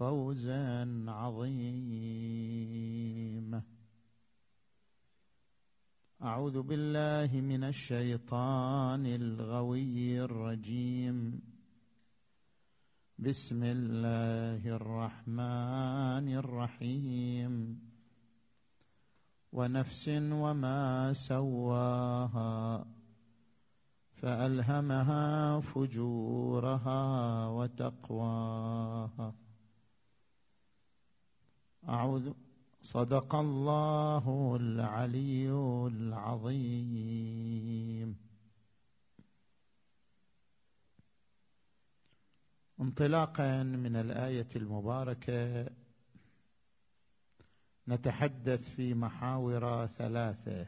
فوزا عظيما أعوذ بالله من الشيطان الغوي الرجيم. بسم الله الرحمن الرحيم. ونفس وما سواها فألهمها فجورها وتقواها. أعوذ صدق الله العلي العظيم. انطلاقا من الآية المباركة نتحدث في محاور ثلاثة.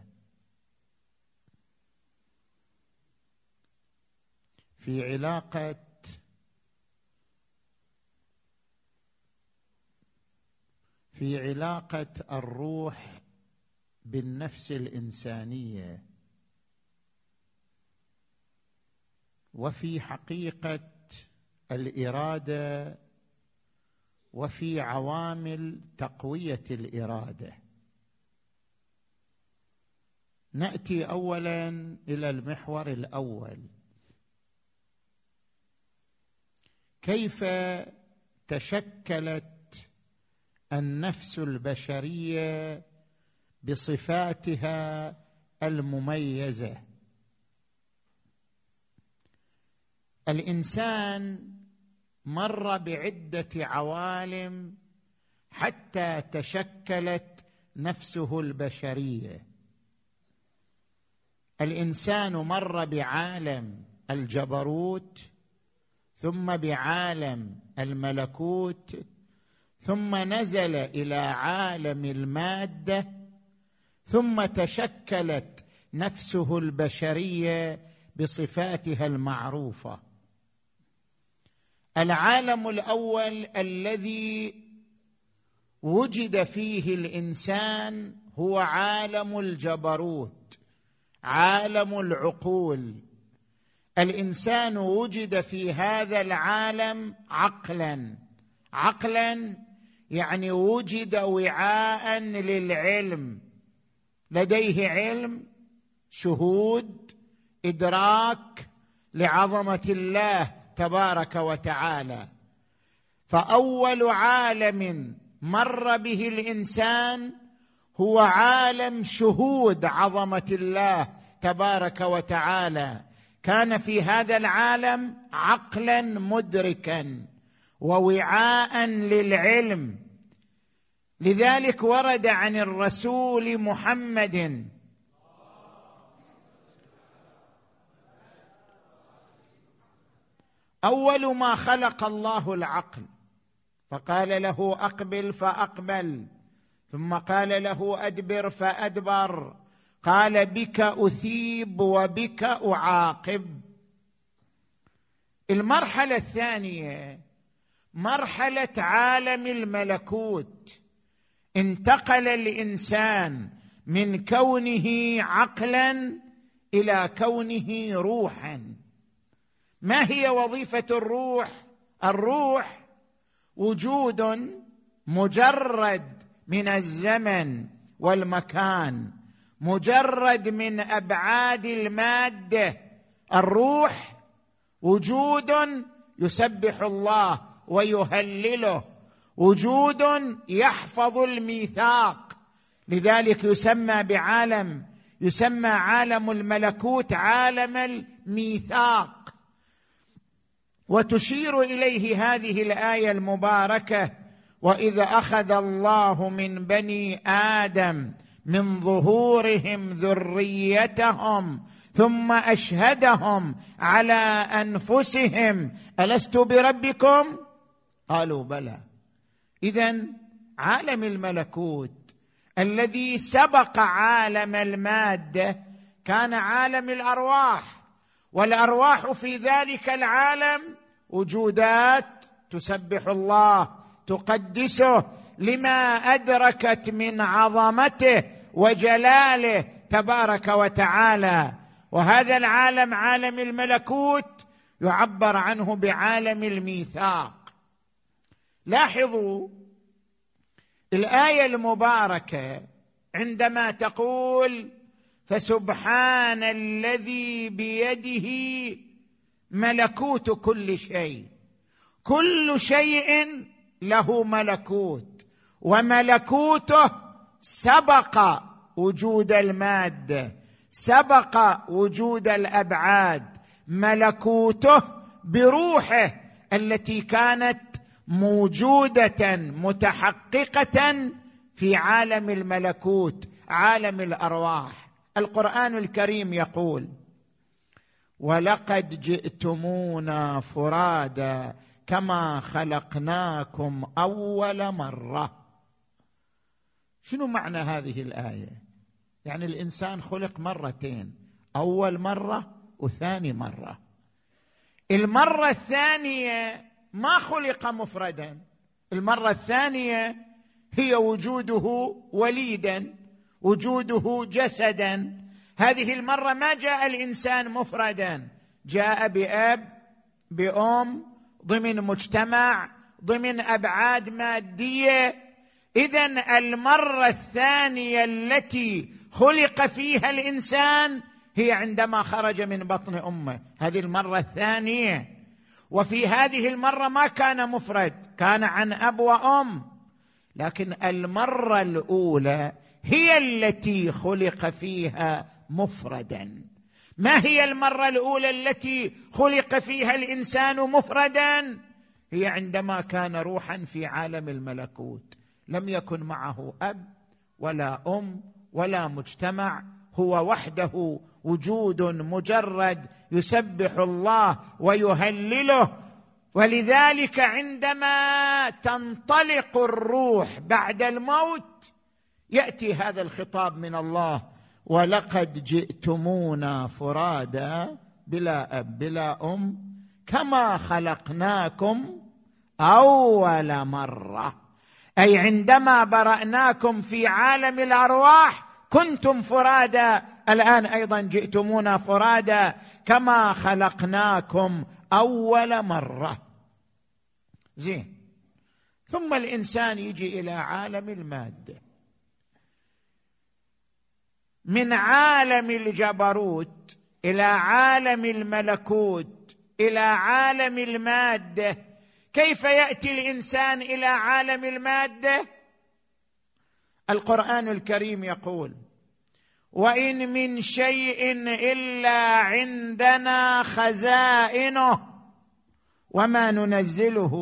في علاقة في علاقة الروح بالنفس الإنسانية. وفي حقيقة الإرادة وفي عوامل تقوية الإرادة. نأتي اولا إلى المحور الأول. كيف تشكلت النفس البشرية بصفاتها المميزة. الإنسان مر بعدة عوالم حتى تشكلت نفسه البشرية. الإنسان مر بعالم الجبروت ثم بعالم الملكوت ثم نزل إلى عالم المادة ثم تشكلت نفسه البشرية بصفاتها المعروفة. العالم الأول الذي وجد فيه الإنسان هو عالم الجبروت عالم العقول. الإنسان وجد في هذا العالم عقلا عقلا يعني وجد وعاء للعلم. لديه علم شهود إدراك لعظمة الله تبارك وتعالى. فأول عالم مر به الإنسان هو عالم شهود عظمة الله تبارك وتعالى. كان في هذا العالم عقلا مدركا ووعاء للعلم. لذلك ورد عن الرسول محمد. أول ما خلق الله العقل فقال له أقبل فأقبل ثم قال له أدبر فأدبر قال بك أثيب وبك أعاقب. المرحلة الثانية مرحلة عالم الملكوت. انتقل الإنسان من كونه عقلا إلى كونه روحا. ما هي وظيفة الروح؟ الروح وجود مجرد من الزمن والمكان مجرد من أبعاد المادة. الروح وجود يسبح الله ويهلله. وجود يحفظ الميثاق. لذلك يسمى بعالم يسمى عالم الملكوت عالم الميثاق. وتشير إليه هذه الآية المباركة واذا اخذ الله من بني آدم من ظهورهم ذريتهم ثم اشهدهم على انفسهم. الست بربكم؟ قالوا بلى. اذا عالم الملكوت الذي سبق عالم المادة كان عالم الأرواح والأرواح في ذلك العالم وجودات تسبح الله تقدسه لما أدركت من عظمته وجلاله تبارك وتعالى. وهذا العالم عالم الملكوت يعبر عنه بعالم الميثاق. لاحظوا الآية المباركة عندما تقول فسبحان الذي بيده ملكوت كل شيء. كل شيء له ملكوت وملكوته سبق وجود الماده سبق وجود الأبعاد. ملكوته بروحه التي كانت موجودة متحققة في عالم الملكوت عالم الأرواح. القرآن الكريم يقول ولقد جئتمونا فرادا كما خلقناكم أول مرة. شنو معنى هذه الآية؟ يعني الإنسان خلق مرتين أول مرة وثاني مرة. المرة الثانية ما خلق مفردا. المرة الثانية هي وجوده وليدا وجوده جسدا. هذه المرة ما جاء الإنسان مفردا جاء بأب بأم ضمن مجتمع ضمن أبعاد مادية. اذا المرة الثانية التي خلق فيها الإنسان هي عندما خرج من بطن أمه. هذه المرة الثانية. وفي هذه المرة ما كان مفرد كان عن أب وأم. لكن المرة الأولى هي التي خلق فيها مفردا. ما هي المرة الأولى التي خلق فيها الإنسان مفردا؟ هي عندما كان روحا في عالم الملكوت. لم يكن معه أب ولا أم ولا مجتمع هو وحده وجود مجرد يسبح الله ويهلله. ولذلك عندما تنطلق الروح بعد الموت يأتي هذا الخطاب من الله ولقد جئتمونا فرادا بلا أب بلا أم كما خلقناكم أول مرة. أي عندما برأناكم في عالم الأرواح كنتم فرادا الآن أيضا جئتمونا فرادا كما خلقناكم أول مرة. زين. ثم الإنسان يجي إلى عالم المادة. من عالم الجبروت إلى عالم الملكوت إلى عالم المادة. كيف يأتي الإنسان إلى عالم المادة؟ القرآن الكريم يقول وإن من شيء إلا عندنا خزائنه وما ننزله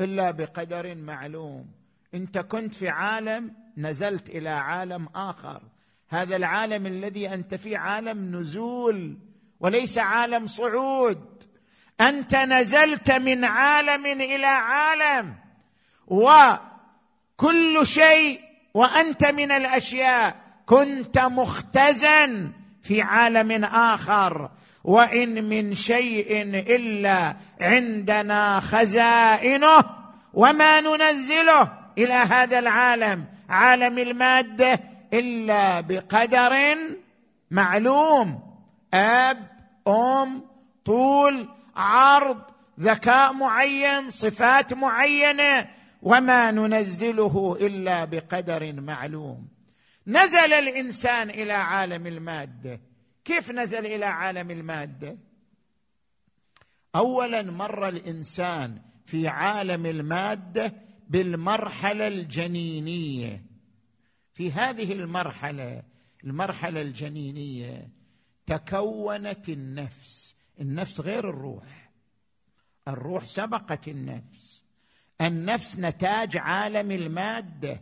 إلا بقدر معلوم. انت كنت في عالم نزلت إلى عالم آخر. هذا العالم الذي أنت فيه عالم نزول وليس عالم صعود. أنت نزلت من عالم إلى عالم وكل شيء وأنت من الأشياء. كنت مختزن في عالم آخر وإن من شيء إلا عندنا خزائنه وما ننزله إلى هذا العالم عالم المادة إلا بقدر معلوم أب أم طول عرض ذكاء معين صفات معينة وما ننزله إلا بقدر معلوم. نزل الإنسان إلى عالم المادة. كيف نزل إلى عالم المادة؟ اولا مر الإنسان في عالم المادة بالمرحلة الجنينية. في هذه المرحلة المرحلة الجنينية تكونت النفس النفس غير الروح. الروح سبقت النفس. النفس نتاج عالم المادة.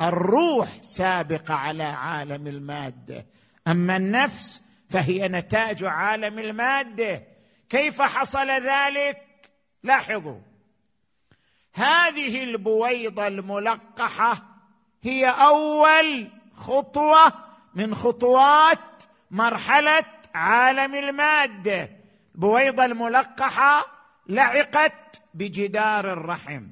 الروح سابقة على عالم المادة. أما النفس فهي نتاج عالم المادة. كيف حصل ذلك؟ لاحظوا. هذه البويضة الملقحة هي أول خطوة من خطوات مرحلة عالم المادة. البويضة الملقحة لعقت بجدار الرحم.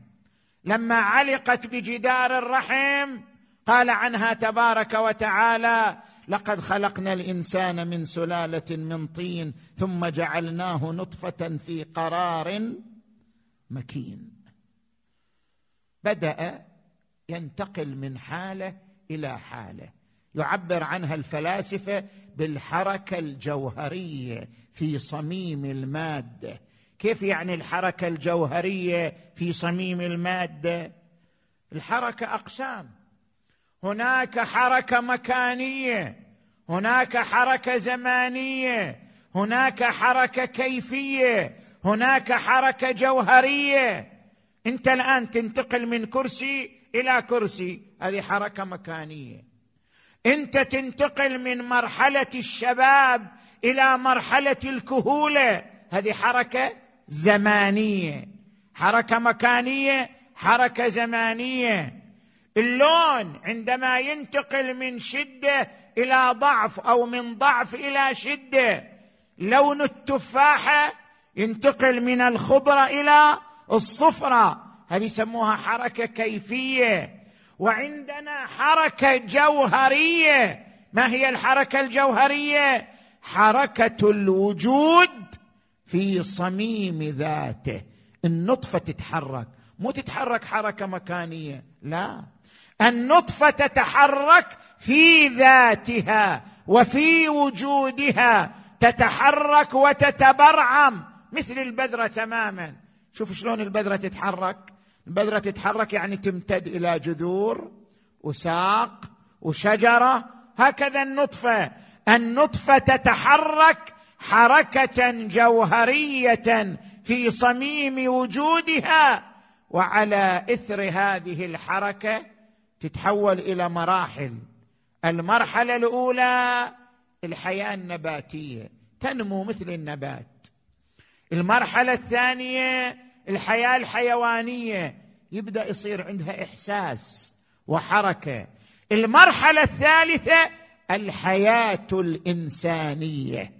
لما علقت بجدار الرحم قال عنها تبارك وتعالى لقد خلقنا الإنسان من سلالة من طين ثم جعلناه نطفة في قرار مكين. بدأ ينتقل من حالة إلى حالة يعبر عنها الفلاسفة بالحركة الجوهرية في صميم المادة. كيف يعني الحركة الجوهرية في صميم المادة؟ الحركة أقسام. هناك حركة مكانية هناك حركة زمانية هناك حركة كيفية هناك حركة جوهرية. أنت الآن تنتقل من كرسي إلى كرسي هذه حركة مكانية. أنت تنتقل من مرحلة الشباب إلى مرحلة الكهولة هذه حركة زمانية. حركة مكانية حركة زمانية. اللون عندما ينتقل من شدة إلى ضعف أو من ضعف إلى شدة لون التفاحة ينتقل من الخضرة إلى الصفرة. هذه يسموها حركة كيفية. وعندنا حركة جوهرية. ما هي الحركة الجوهرية؟ حركة الوجود. في صميم ذاته. النطفة تتحرك. مو تتحرك حركة مكانية. لا. النطفة تتحرك في ذاتها وفي وجودها. تتحرك وتتبرعم. مثل البذرة تماما. شوف شلون البذرة تتحرك. البذرة تتحرك يعني تمتد إلى جذور وساق وشجرة. هكذا النطفة. النطفة تتحرك حركة جوهرية في صميم وجودها وعلى إثر هذه الحركة تتحول إلى مراحل. المرحلة الأولى الحياة النباتية تنمو مثل النبات. المرحلة الثانية الحياة الحيوانية يبدأ يصير عندها إحساس وحركة. المرحلة الثالثة الحياة الإنسانية.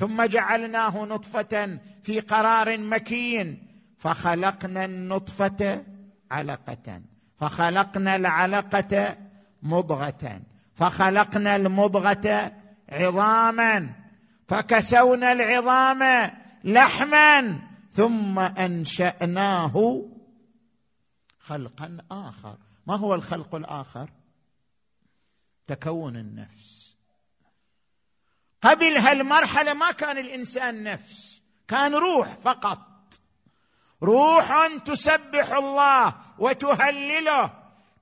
ثم جعلناه نطفة في قرار مكين. فخلقنا النطفة علقة. فخلقنا العلقة مضغة. فخلقنا المضغة عظاما. فكسونا العظام لحما. ثم أنشأناه خلقا آخر. ما هو الخلق الآخر؟ تكون النفس. قبل هالمرحلة ما كان الإنسان نفس كان روح فقط. روح تسبح الله وتهلله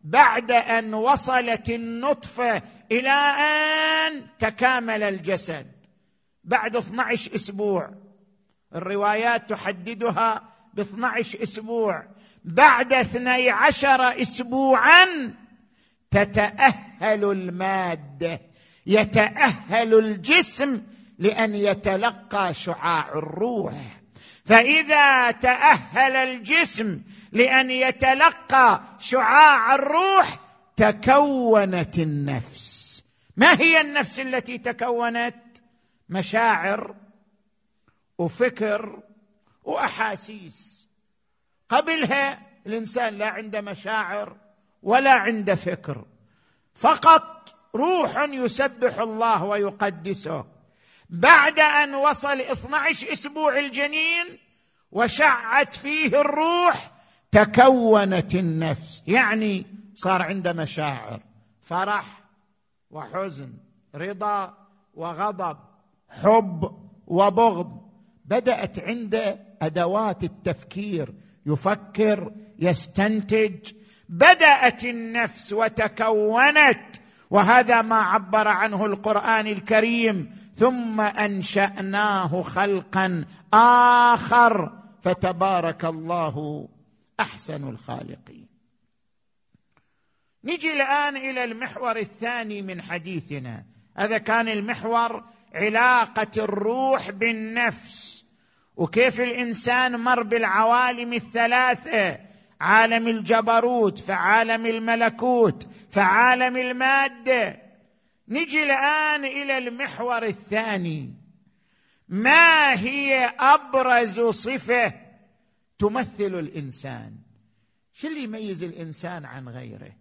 بعد أن وصلت النطفة إلى أن تكامل الجسد بعد 12 أسبوع. الروايات تحددها ب 12 أسبوع. بعد 12 اسبوعا تتأهل المادة. يتأهل الجسم لأن يتلقى شعاع الروح. فإذا تأهل الجسم لأن يتلقى شعاع الروح تكونت النفس. ما هي النفس التي تكونت؟ مشاعر وفكر وأحاسيس. قبلها الإنسان لا عنده مشاعر ولا عنده فكر. فقط روح يسبح الله ويقدسه. بعد أن وصل 12 أسبوع الجنين وشعت فيه الروح تكونت النفس. يعني صار عنده مشاعر. فرح وحزن رضا وغضب حب وبغض. بدأت عنده أدوات التفكير. يفكر يستنتج. بدأت النفس وتكونت وهذا ما عبر عنه القرآن الكريم ثم أنشأناه خلقا آخر فتبارك الله أحسن الخالقين. نجي الآن إلى المحور الثاني من حديثنا. هذا كان المحور علاقة الروح بالنفس وكيف الإنسان مر بالعوالم الثلاثة عالم الجبروت فعالم الملكوت فعالم المادة. نجي الآن إلى المحور الثاني. ما هي أبرز صفة تمثل الإنسان؟ شو اللي يميز الإنسان عن غيره؟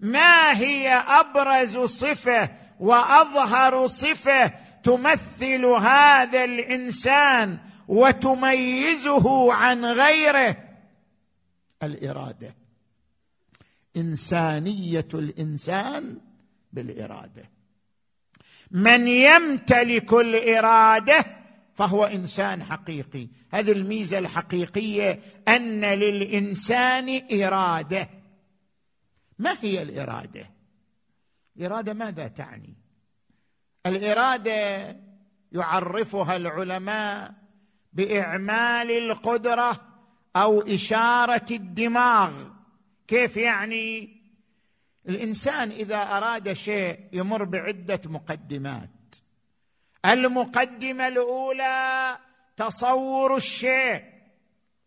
ما هي أبرز صفة وأظهر صفة تمثل هذا الإنسان وتميزه عن غيره؟ الإرادة. إنسانية الإنسان بالإرادة. من يمتلك الإرادة فهو إنسان حقيقي. هذه الميزة الحقيقية أن للإنسان إرادة. ما هي الإرادة؟ الاراده ماذا تعني؟ الإرادة يعرفها العلماء بإعمال القدرة أو إشارة الدماغ. كيف يعني؟ الإنسان إذا أراد شيء يمر بعدة مقدمات. المقدمة الأولى تصور الشيء.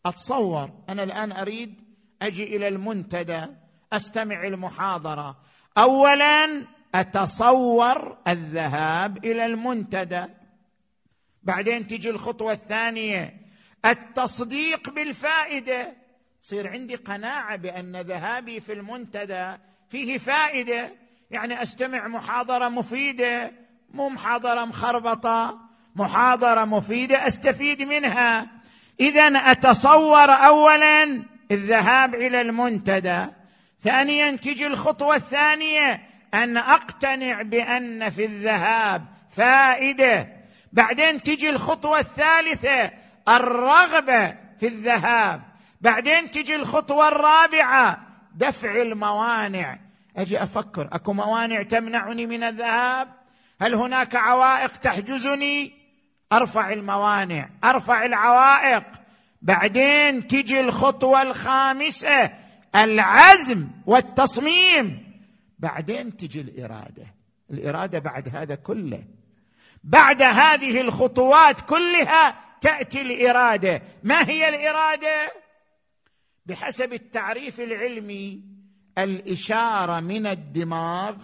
أتصور. أنا الآن أريد أجي إلى المنتدى أستمع المحاضرة. اولا أتصور الذهاب إلى المنتدى. بعدين تجي الخطوة الثانية التصديق بالفائدة. تصير عندي قناعة بأن ذهابي في المنتدى فيه فائدة. يعني أستمع محاضرة مفيدة مو محاضرة مخربطة. محاضرة مفيدة أستفيد منها. اذا أتصور اولا الذهاب إلى المنتدى. ثانيا تجي الخطوة الثانية أن أقتنع بأن في الذهاب فائدة. بعدين تجي الخطوة الثالثة الرغبة في الذهاب. بعدين تجي الخطوة الرابعة دفع الموانع. أجي أفكر أكو موانع تمنعني من الذهاب؟ هل هناك عوائق تحجزني؟ أرفع الموانع أرفع العوائق. بعدين تجي الخطوة الخامسة العزم والتصميم. بعدين تجي الإرادة. الإرادة بعد هذا كله. بعد هذه الخطوات كلها تأتي الإرادة. ما هي الإرادة؟ بحسب التعريف العلمي الإشارة من الدماغ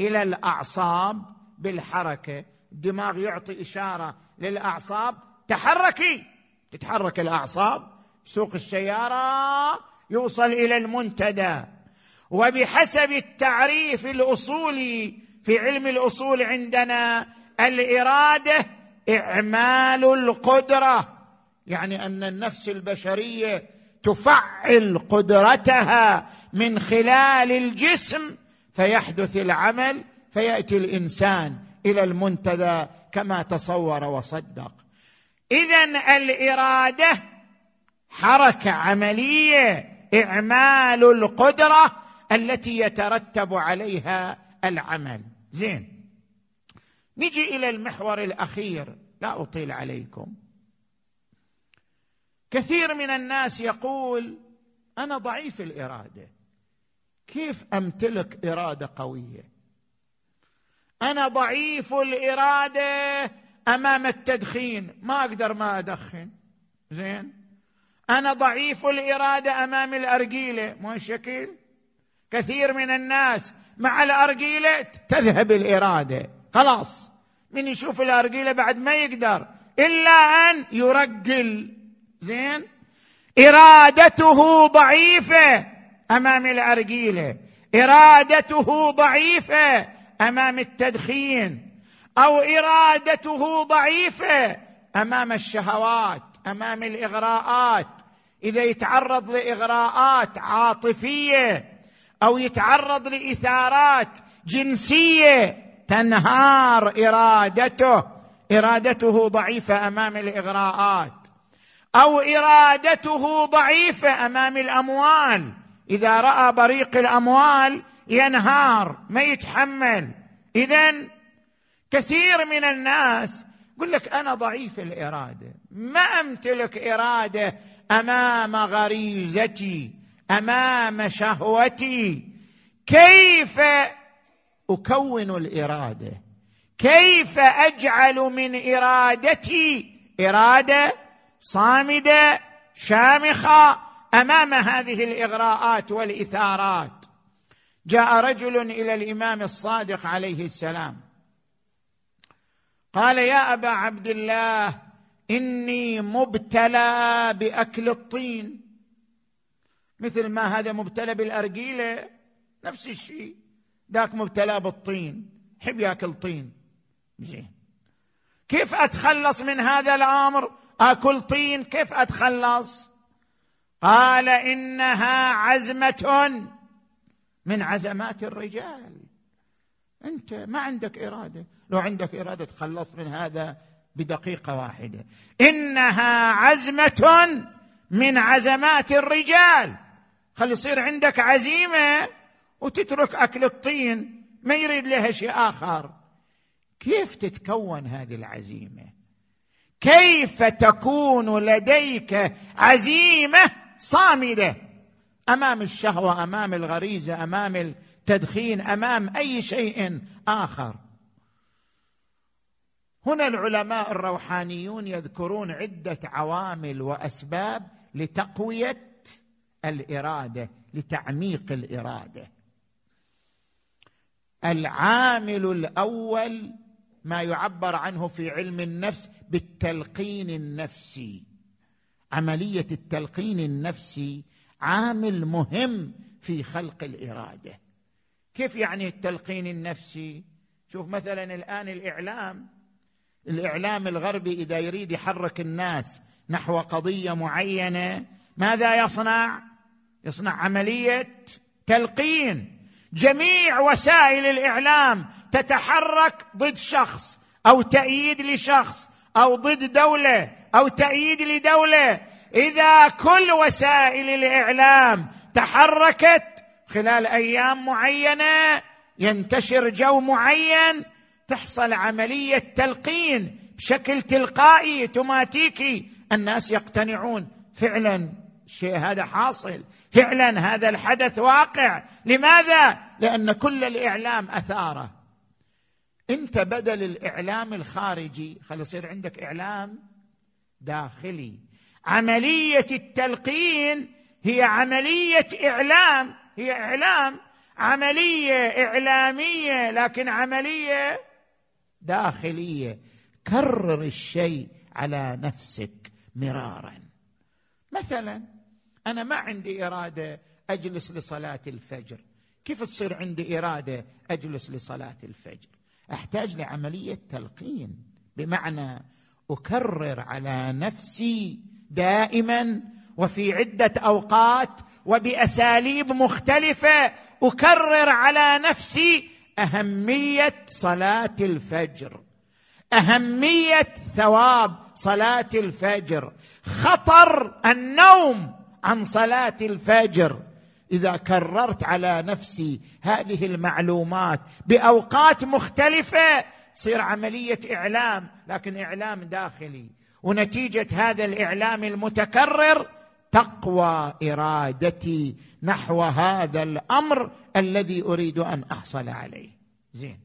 إلى الأعصاب بالحركة. الدماغ يعطي إشارة للأعصاب. تحركي! تتحرك الأعصاب. سوق السيارة يوصل إلى المنتدى. وبحسب التعريف الأصولي في علم الأصول عندنا الإرادة إعمال القدرة. يعني أن النفس البشرية تفعل قدرتها من خلال الجسم فيحدث العمل فيأتي الإنسان إلى المنتدى كما تصور وصدق. اذا الإرادة حركة عملية إعمال القدرة التي يترتب عليها العمل. زين. نجي إلى المحور الأخير لا أطيل عليكم. كثير من الناس يقول أنا ضعيف الإرادة. كيف أمتلك إرادة قوية؟ أنا ضعيف الإرادة أمام التدخين. ما أقدر ما أدخن. زين؟ أنا ضعيف الإرادة أمام الأرجيلة. مو الشكل كثير من الناس مع الأرجيلة تذهب الإرادة. خلاص. من يشوف الارجيله بعد ما يقدر. إلا أن يرجل. زين؟ إرادته ضعيفة أمام الارجيله إرادته ضعيفة أمام التدخين. أو إرادته ضعيفة أمام الشهوات أمام الإغراءات. إذا يتعرض لإغراءات عاطفية أو يتعرض لإثارات جنسية تنهار إرادته. إرادته ضعيفة أمام الإغراءات. أو إرادته ضعيفة أمام الأموال. إذا رأى بريق الأموال ينهار ما يتحمل. اذا كثير من الناس يقول لك أنا ضعيف الإرادة. ما أمتلك إرادة أمام غريزتي أمام شهوتي. كيف أكون الإرادة. كيف أجعل من إرادتي إرادة صامدة شامخة أمام هذه الإغراءات والإثارات؟ جاء رجل إلى الإمام الصادق عليه السلام. قال يا أبا عبد الله إني مبتلى بأكل الطين. مثل ما هذا مبتلى بالأرجيلة نفس الشيء. ذاك مبتلى بالطين حب ياكل طين. زين. كيف أتخلص من هذا الأمر؟ أكل طين كيف أتخلص؟ قال إنها عزمة من عزمات الرجال. أنت ما عندك إرادة. لو عندك إرادة تخلص من هذا بدقيقة واحدة. إنها عزمة من عزمات الرجال. خلي يصير عندك عزيمة. وتترك أكل الطين ما يريد لها شيء آخر. كيف تتكون هذه العزيمة؟ كيف تكون لديك عزيمة صامدة؟ أمام الشهوة أمام الغريزة أمام التدخين أمام أي شيء آخر. هنا العلماء الروحانيون يذكرون عدة عوامل وأسباب لتقوية الإرادة لتعميق الإرادة. العامل الأول ما يعبر عنه في علم النفس بالتلقين النفسي. عملية التلقين النفسي عامل مهم في خلق الإرادة. كيف يعني التلقين النفسي؟ شوف مثلا الآن الإعلام. الإعلام الغربي إذا يريد يحرك الناس نحو قضية معينة ماذا يصنع؟ يصنع عملية تلقين. جميع وسائل الإعلام تتحرك ضد شخص أو تأييد لشخص أو ضد دولة أو تأييد لدولة. إذا كل وسائل الإعلام تحركت خلال أيام معينة ينتشر جو معين تحصل عملية تلقين بشكل تلقائي أوتوماتيكي الناس يقتنعون. فعلا الشيء هذا حاصل. فعلا هذا الحدث واقع. لماذا؟ لأن كل الإعلام أثاره. أنت بدل الإعلام الخارجي خلي يصير عندك إعلام داخلي. عملية التلقين هي عملية إعلام. هي إعلام عملية إعلامية لكن عملية داخلية. كرر الشيء على نفسك مرارا. مثلا أنا ما عندي إرادة أجلس لصلاة الفجر. كيف تصير عندي إرادة أجلس لصلاة الفجر؟ أحتاج لعملية تلقين بمعنى أكرر على نفسي دائما وفي عدة أوقات وبأساليب مختلفة أكرر على نفسي أهمية صلاة الفجر. أهمية ثواب صلاة الفجر. خطر النوم عن صلاة الفجر. إذا كررت على نفسي هذه المعلومات بأوقات مختلفة تصير عملية إعلام لكن إعلام داخلي. ونتيجة هذا الإعلام المتكرر تقوى إرادتي نحو هذا الأمر الذي أريد أن أحصل عليه. زين.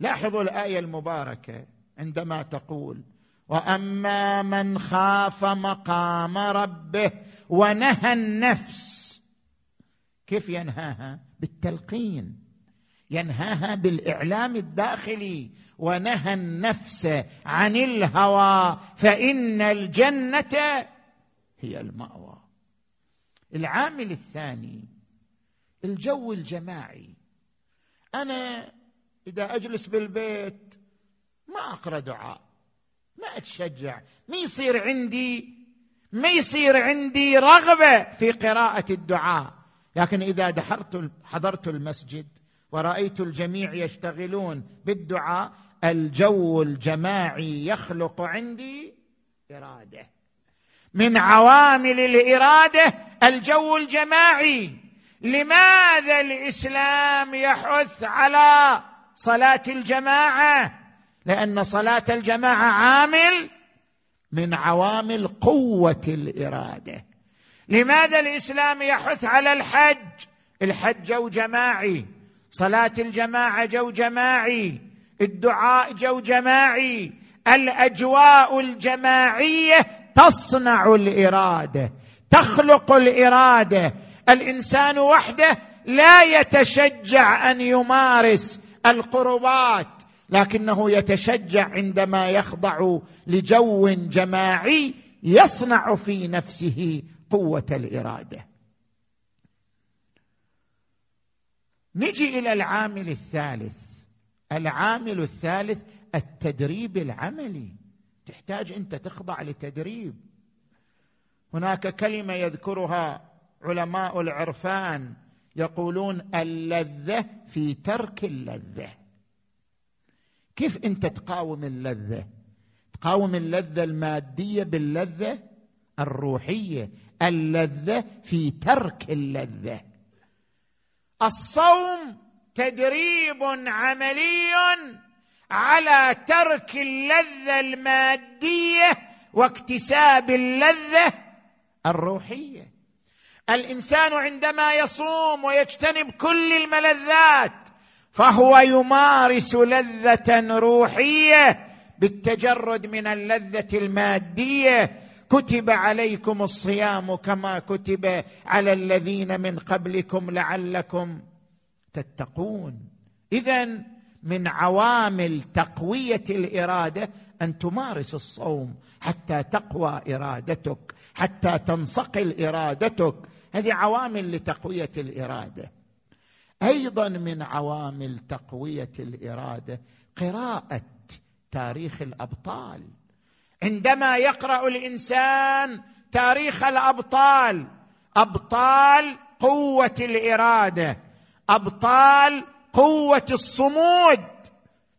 لاحظوا الآية المباركة عندما تقول وأما من خاف مقام ربه ونهى النفس كيف ينهاها؟ بالتلقين. ينهاها بالإعلام الداخلي. ونهى النفس عن الهوى فإن الجنة هي المأوى. العامل الثاني الجو الجماعي. أنا إذا أجلس بالبيت ما أقرأ دعاء. ما أتشجع ما يصير عندي ما يصير عندي رغبة في قراءة الدعاء. لكن إذا دحرت حضرت المسجد ورأيت الجميع يشتغلون بالدعاء الجو الجماعي يخلق عندي إرادة. من عوامل الإرادة الجو الجماعي. لماذا الإسلام يحث على صلاة الجماعة؟ لأن صلاة الجماعة عامل من عوامل قوة الإرادة. لماذا الإسلام يحث على الحج؟ الحج جو جماعي صلاة الجماعة جو جماعي الدعاء جو جماعي الأجواء الجماعية تصنع الإرادة تخلق الإرادة. الإنسان وحده لا يتشجع أن يمارس القربات لكنه يتشجع عندما يخضع لجو جماعي يصنع في نفسه قوة الإرادة. نجي إلى العامل الثالث. العامل الثالث التدريب العملي. تحتاج أنت تخضع لتدريب. هناك كلمة يذكرها علماء العرفان يقولون اللذة في ترك اللذة. كيف انت تقاوم اللذة؟ تقاوم اللذة المادية باللذة الروحية اللذة في ترك اللذة. الصوم تدريب عملي على ترك اللذة المادية واكتساب اللذة الروحية. الإنسان عندما يصوم ويجتنب كل الملذات فهو يمارس لذة روحية بالتجرد من اللذة المادية. كتب عليكم الصيام كما كتب على الذين من قبلكم لعلكم تتقون. اذا من عوامل تقوية الإرادة أن تمارس الصوم حتى تقوى إرادتك حتى تنصقل إرادتك. هذه عوامل لتقوية الإرادة. أيضا من عوامل تقوية الإرادة قراءة تاريخ الأبطال. عندما يقرأ الإنسان تاريخ الأبطال أبطال قوة الإرادة أبطال قوة الصمود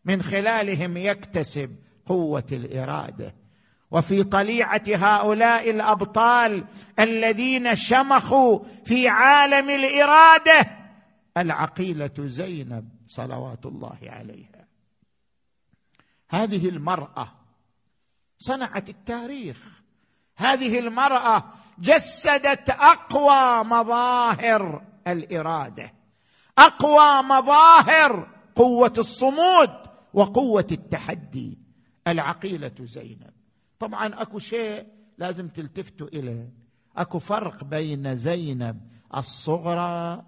من خلالهم يكتسب قوة الإرادة. وفي طليعة هؤلاء الأبطال الذين شمخوا في عالم الإرادة العقيلة زينب صلوات الله عليها. هذه المرأة صنعت التاريخ. هذه المرأة جسدت أقوى مظاهر الإرادة أقوى مظاهر قوة الصمود وقوة التحدي. العقيلة زينب. طبعا أكو شيء لازم تلتفتوا إليه. أكو فرق بين زينب الصغرى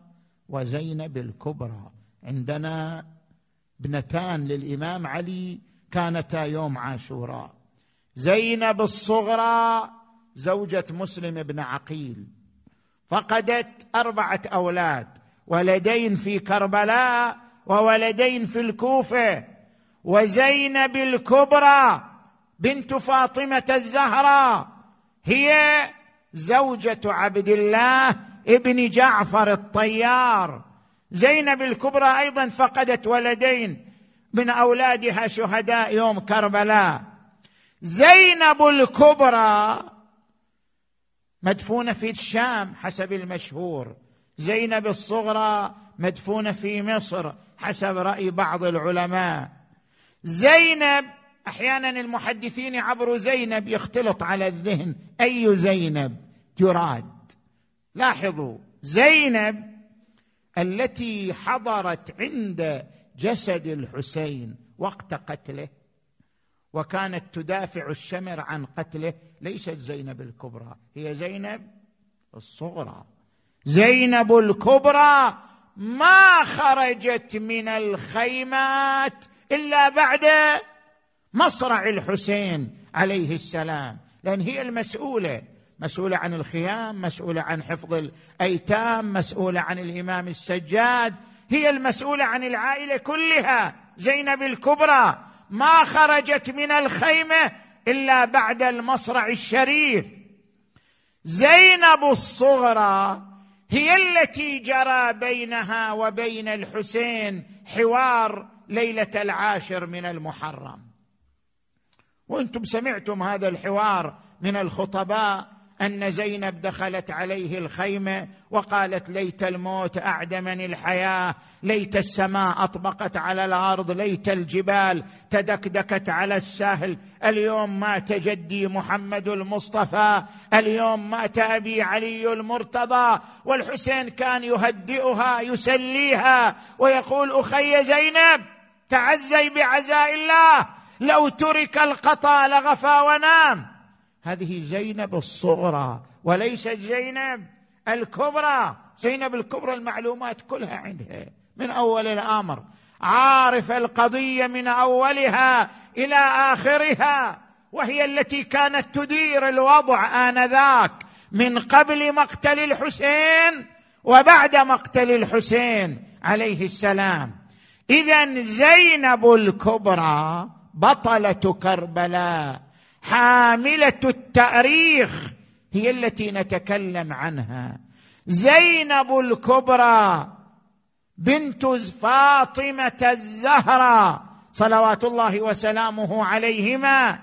وزينب الكبرى. عندنا ابنتان للإمام علي كانتا يوم عاشوراء. زينب الصغرى زوجة مسلم بن عقيل. فقدت أربعة أولاد ولدين في كربلاء وولدين في الكوفة. وزينب الكبرى بنت فاطمة الزهراء هي زوجة عبد الله ابن جعفر الطيار. زينب الكبرى أيضا فقدت ولدين من أولادها شهداء يوم كربلاء. زينب الكبرى مدفونة في الشام حسب المشهور. زينب الصغرى مدفونة في مصر حسب رأي بعض العلماء. زينب أحيانا المحدثين عبر زينب يختلط على الذهن. أي زينب؟ يراد لاحظوا زينب التي حضرت عند جسد الحسين وقت قتله وكانت تدافع الشمر عن قتله ليست زينب الكبرى هي زينب الصغرى. زينب الكبرى ما خرجت من الخيمات إلا بعد مصرع الحسين عليه السلام لأن هي المسؤولة. مسؤولة عن الخيام مسؤولة عن حفظ الأيتام مسؤولة عن الإمام السجاد. هي المسؤولة عن العائلة كلها. زينب الكبرى ما خرجت من الخيمة إلا بعد المصرع الشريف. زينب الصغرى هي التي جرى بينها وبين الحسين حوار ليلة العاشر من المحرم. وأنتم سمعتم هذا الحوار من الخطباء أن زينب دخلت عليه الخيمه وقالت ليت الموت أعدمني الحياة ليت السماء أطبقت على الأرض ليت الجبال تدكدكت على السهل. اليوم مات جدي محمد المصطفى اليوم مات أبي علي المرتضى والحسين كان يهدئها يسليها ويقول أخي زينب تعزي بعزاء الله لو ترك القطا لغفى ونام. هذه زينب الصغرى وليست زينب الكبرى. زينب الكبرى المعلومات كلها عندها من أول الأمر. عارف القضية من أولها إلى آخرها وهي التي كانت تدير الوضع آنذاك من قبل مقتل الحسين وبعد مقتل الحسين عليه السلام. اذا زينب الكبرى بطلة كربلاء. حاملة التأريخ هي التي نتكلم عنها. زينب الكبرى بنت فاطمة الزهراء صلوات الله وسلامه عليهما.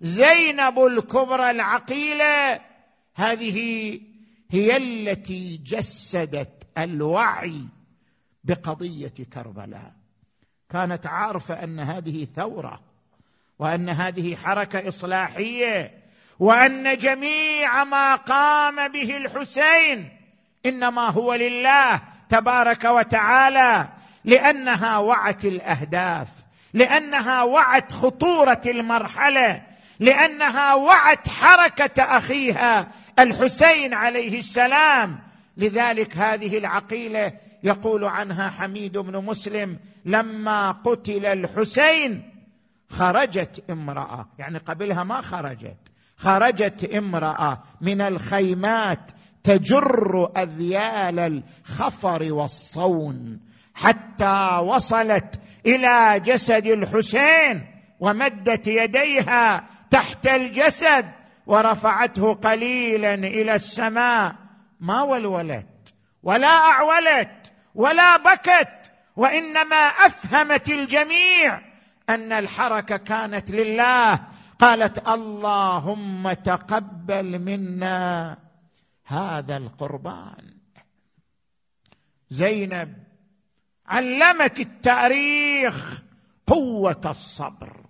زينب الكبرى العقيلة هذه هي التي جسدت الوعي بقضية كربلاء. كانت عارفة أن هذه ثورة وأن هذه حركة إصلاحية وأن جميع ما قام به الحسين إنما هو لله تبارك وتعالى لأنها وعت الأهداف لأنها وعت خطورة المرحلة لأنها وعت حركة أخيها الحسين عليه السلام. لذلك هذه العقيلة يقول عنها حميد بن مسلم لما قتل الحسين خرجت امرأة. يعني قبلها ما خرجت. خرجت امرأة من الخيمات تجر أذيال الخفر والصون حتى وصلت إلى جسد الحسين ومدت يديها تحت الجسد ورفعته قليلا إلى السماء. ما ولولت ولا أعولت ولا بكت وإنما أفهمت الجميع. أن الحركة كانت لله. قالت اللهم تقبل منا هذا القربان. زينب علمت التاريخ قوة الصبر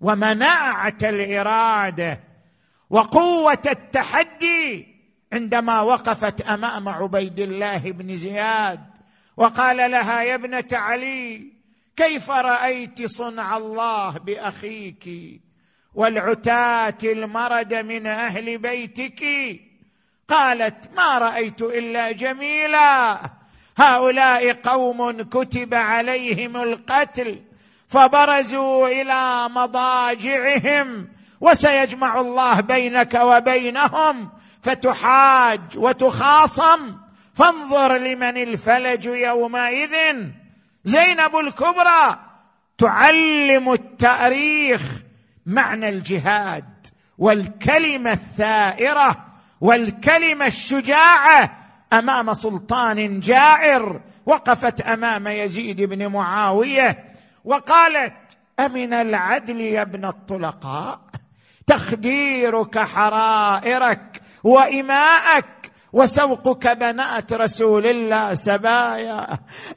ومناعة الإرادة وقوة التحدي عندما وقفت أمام عبيد الله بن زياد وقال لها يا ابنة علي كيف رأيت صنع الله بأخيك والعتاة المرد من أهل بيتك؟ قالت ما رأيت إلا جميلا. هؤلاء قوم كتب عليهم القتل فبرزوا إلى مضاجعهم وسيجمع الله بينك وبينهم فتحاج وتخاصم. فانظر لمن الفلج يومئذ. زينب الكبرى تعلم التاريخ معنى الجهاد والكلمة الثائرة والكلمة الشجاعة أمام سلطان جائر وقفت أمام يزيد بن معاوية وقالت أمن العدل يا ابن الطلقاء؟ تخديرك حرائرك وإماءك وسوقك بنات رسول الله سبايا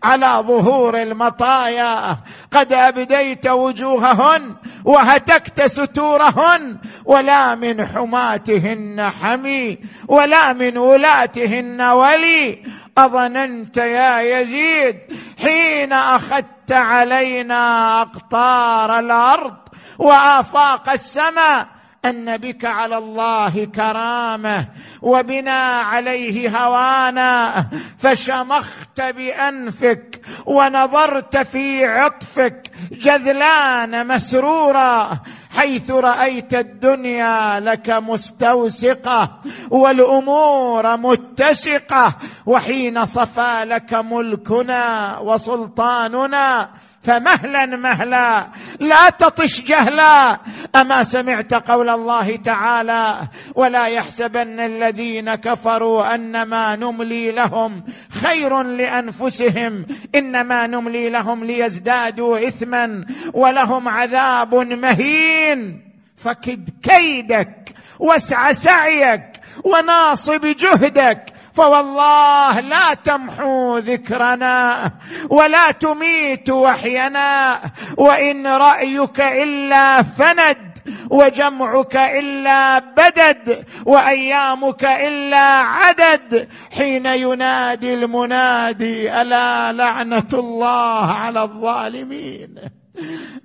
على ظهور المطايا. قد أبديت وجوههن وهتكت ستورهن ولا من حماتهن حمي ولا من ولاتهن ولي. أظننت يا يزيد حين أخذت علينا أقطار الأرض وآفاق السماء. أن بك على الله كرامة وبنا عليه هوانا فشمخت بأنفك ونظرت في عطفك جذلان مسرورا حيث رأيت الدنيا لك مستوسقة والأمور متسقة وحين صفى لك ملكنا وسلطاننا فمهلا مهلا لا تطش جهلا. أما سمعت قول الله تعالى ولا يحسبن الذين كفروا أنما نملي لهم خير لأنفسهم إنما نملي لهم ليزدادوا اثما ولهم عذاب مهين. فكد كيدك واسع سعيك وناصب جهدك فوالله لا تمحو ذكرنا ولا تميت وحينا وإن رأيك إلا فند وجمعك إلا بدد وأيامك إلا عدد. حين ينادي المنادي ألا لعنة الله على الظالمين؟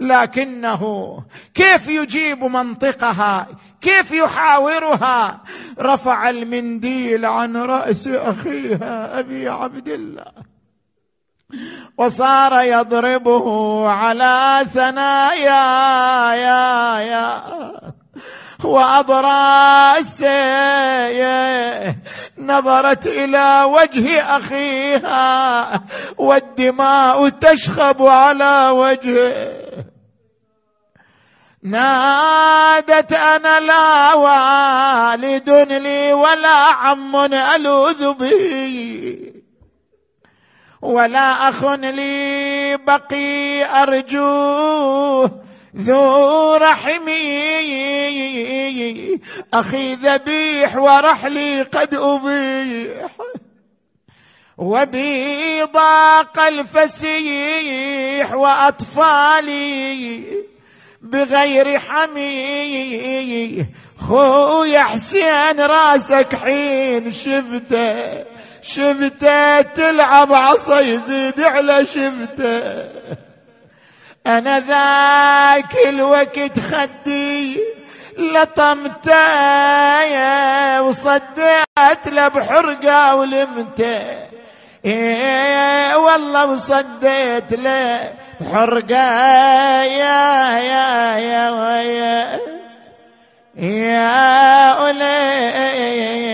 لكنه كيف يجيب منطقها؟ كيف يحاورها؟ رفع المنديل عن رأس أخيها أبي عبد الله وصار يضربه على ثنايا يا يا وأضراسه نظرت إلى وجه أخيها والدماء تشخب على وجهه نادت أنا لا والد لي ولا عم ألوذ به ولا أخ لي بقي أرجوه ذو رحمي أخي ذبيح ورحلي قد أبيح. وبي ضاق الفسيح وأطفالي بغير حمي. خويا حسين راسك حين شفته شفته تلعب عصا يزيد على شفته. أنا ذاك الوقت خدي لطمته وصديت له بحرقة ولمتة. إيه والله وصديت له بحرقة. يا يا يا يا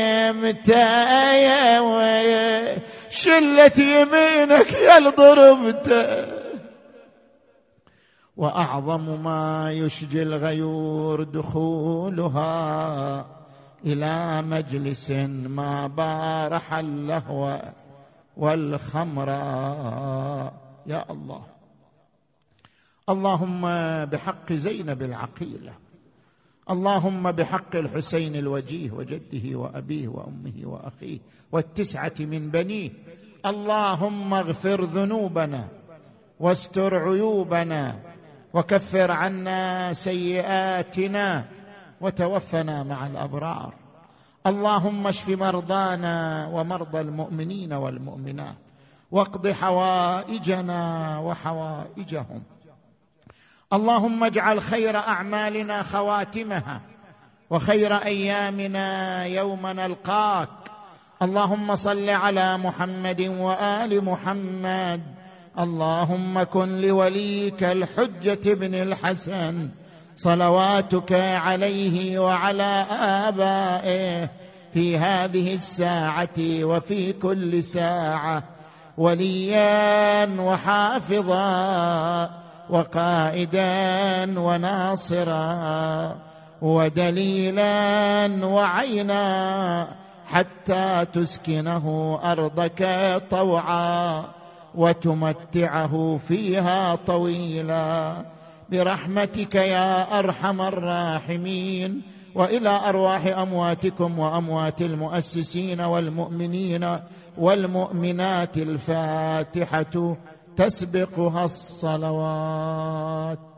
أليمته يا ويا شلت يمينك يا ضربته وأعظم ما يشجي الغيور دخولها إلى مجلس ما بارح اللهو والخمر. يا الله. اللهم بحق زينب العقيلة. اللهم بحق الحسين الوجيه وجده وأبيه وأمه وأخيه والتسعة من بنيه. اللهم اغفر ذنوبنا واستر عيوبنا وكفر عنا سيئاتنا وتوفنا مع الأبرار. اللهم اشف مرضانا ومرضى المؤمنين والمؤمنات واقض حوائجنا وحوائجهم. اللهم اجعل خير أعمالنا خواتمها وخير أيامنا يوم نلقاك. اللهم صل على محمد وآل محمد اللهم كن لوليك الحجة بن الحسن صلواتك عليه وعلى آبائه في هذه الساعة وفي كل ساعة وليا وحافظا وقائدا وناصرا ودليلا وعينا حتى تسكنه أرضك طوعا. وتمتعه فيها طويلا. برحمتك يا أرحم الراحمين. وإلى أرواح أمواتكم وأموات المؤسسين والمؤمنين والمؤمنات الفاتحة تسبقها الصلوات.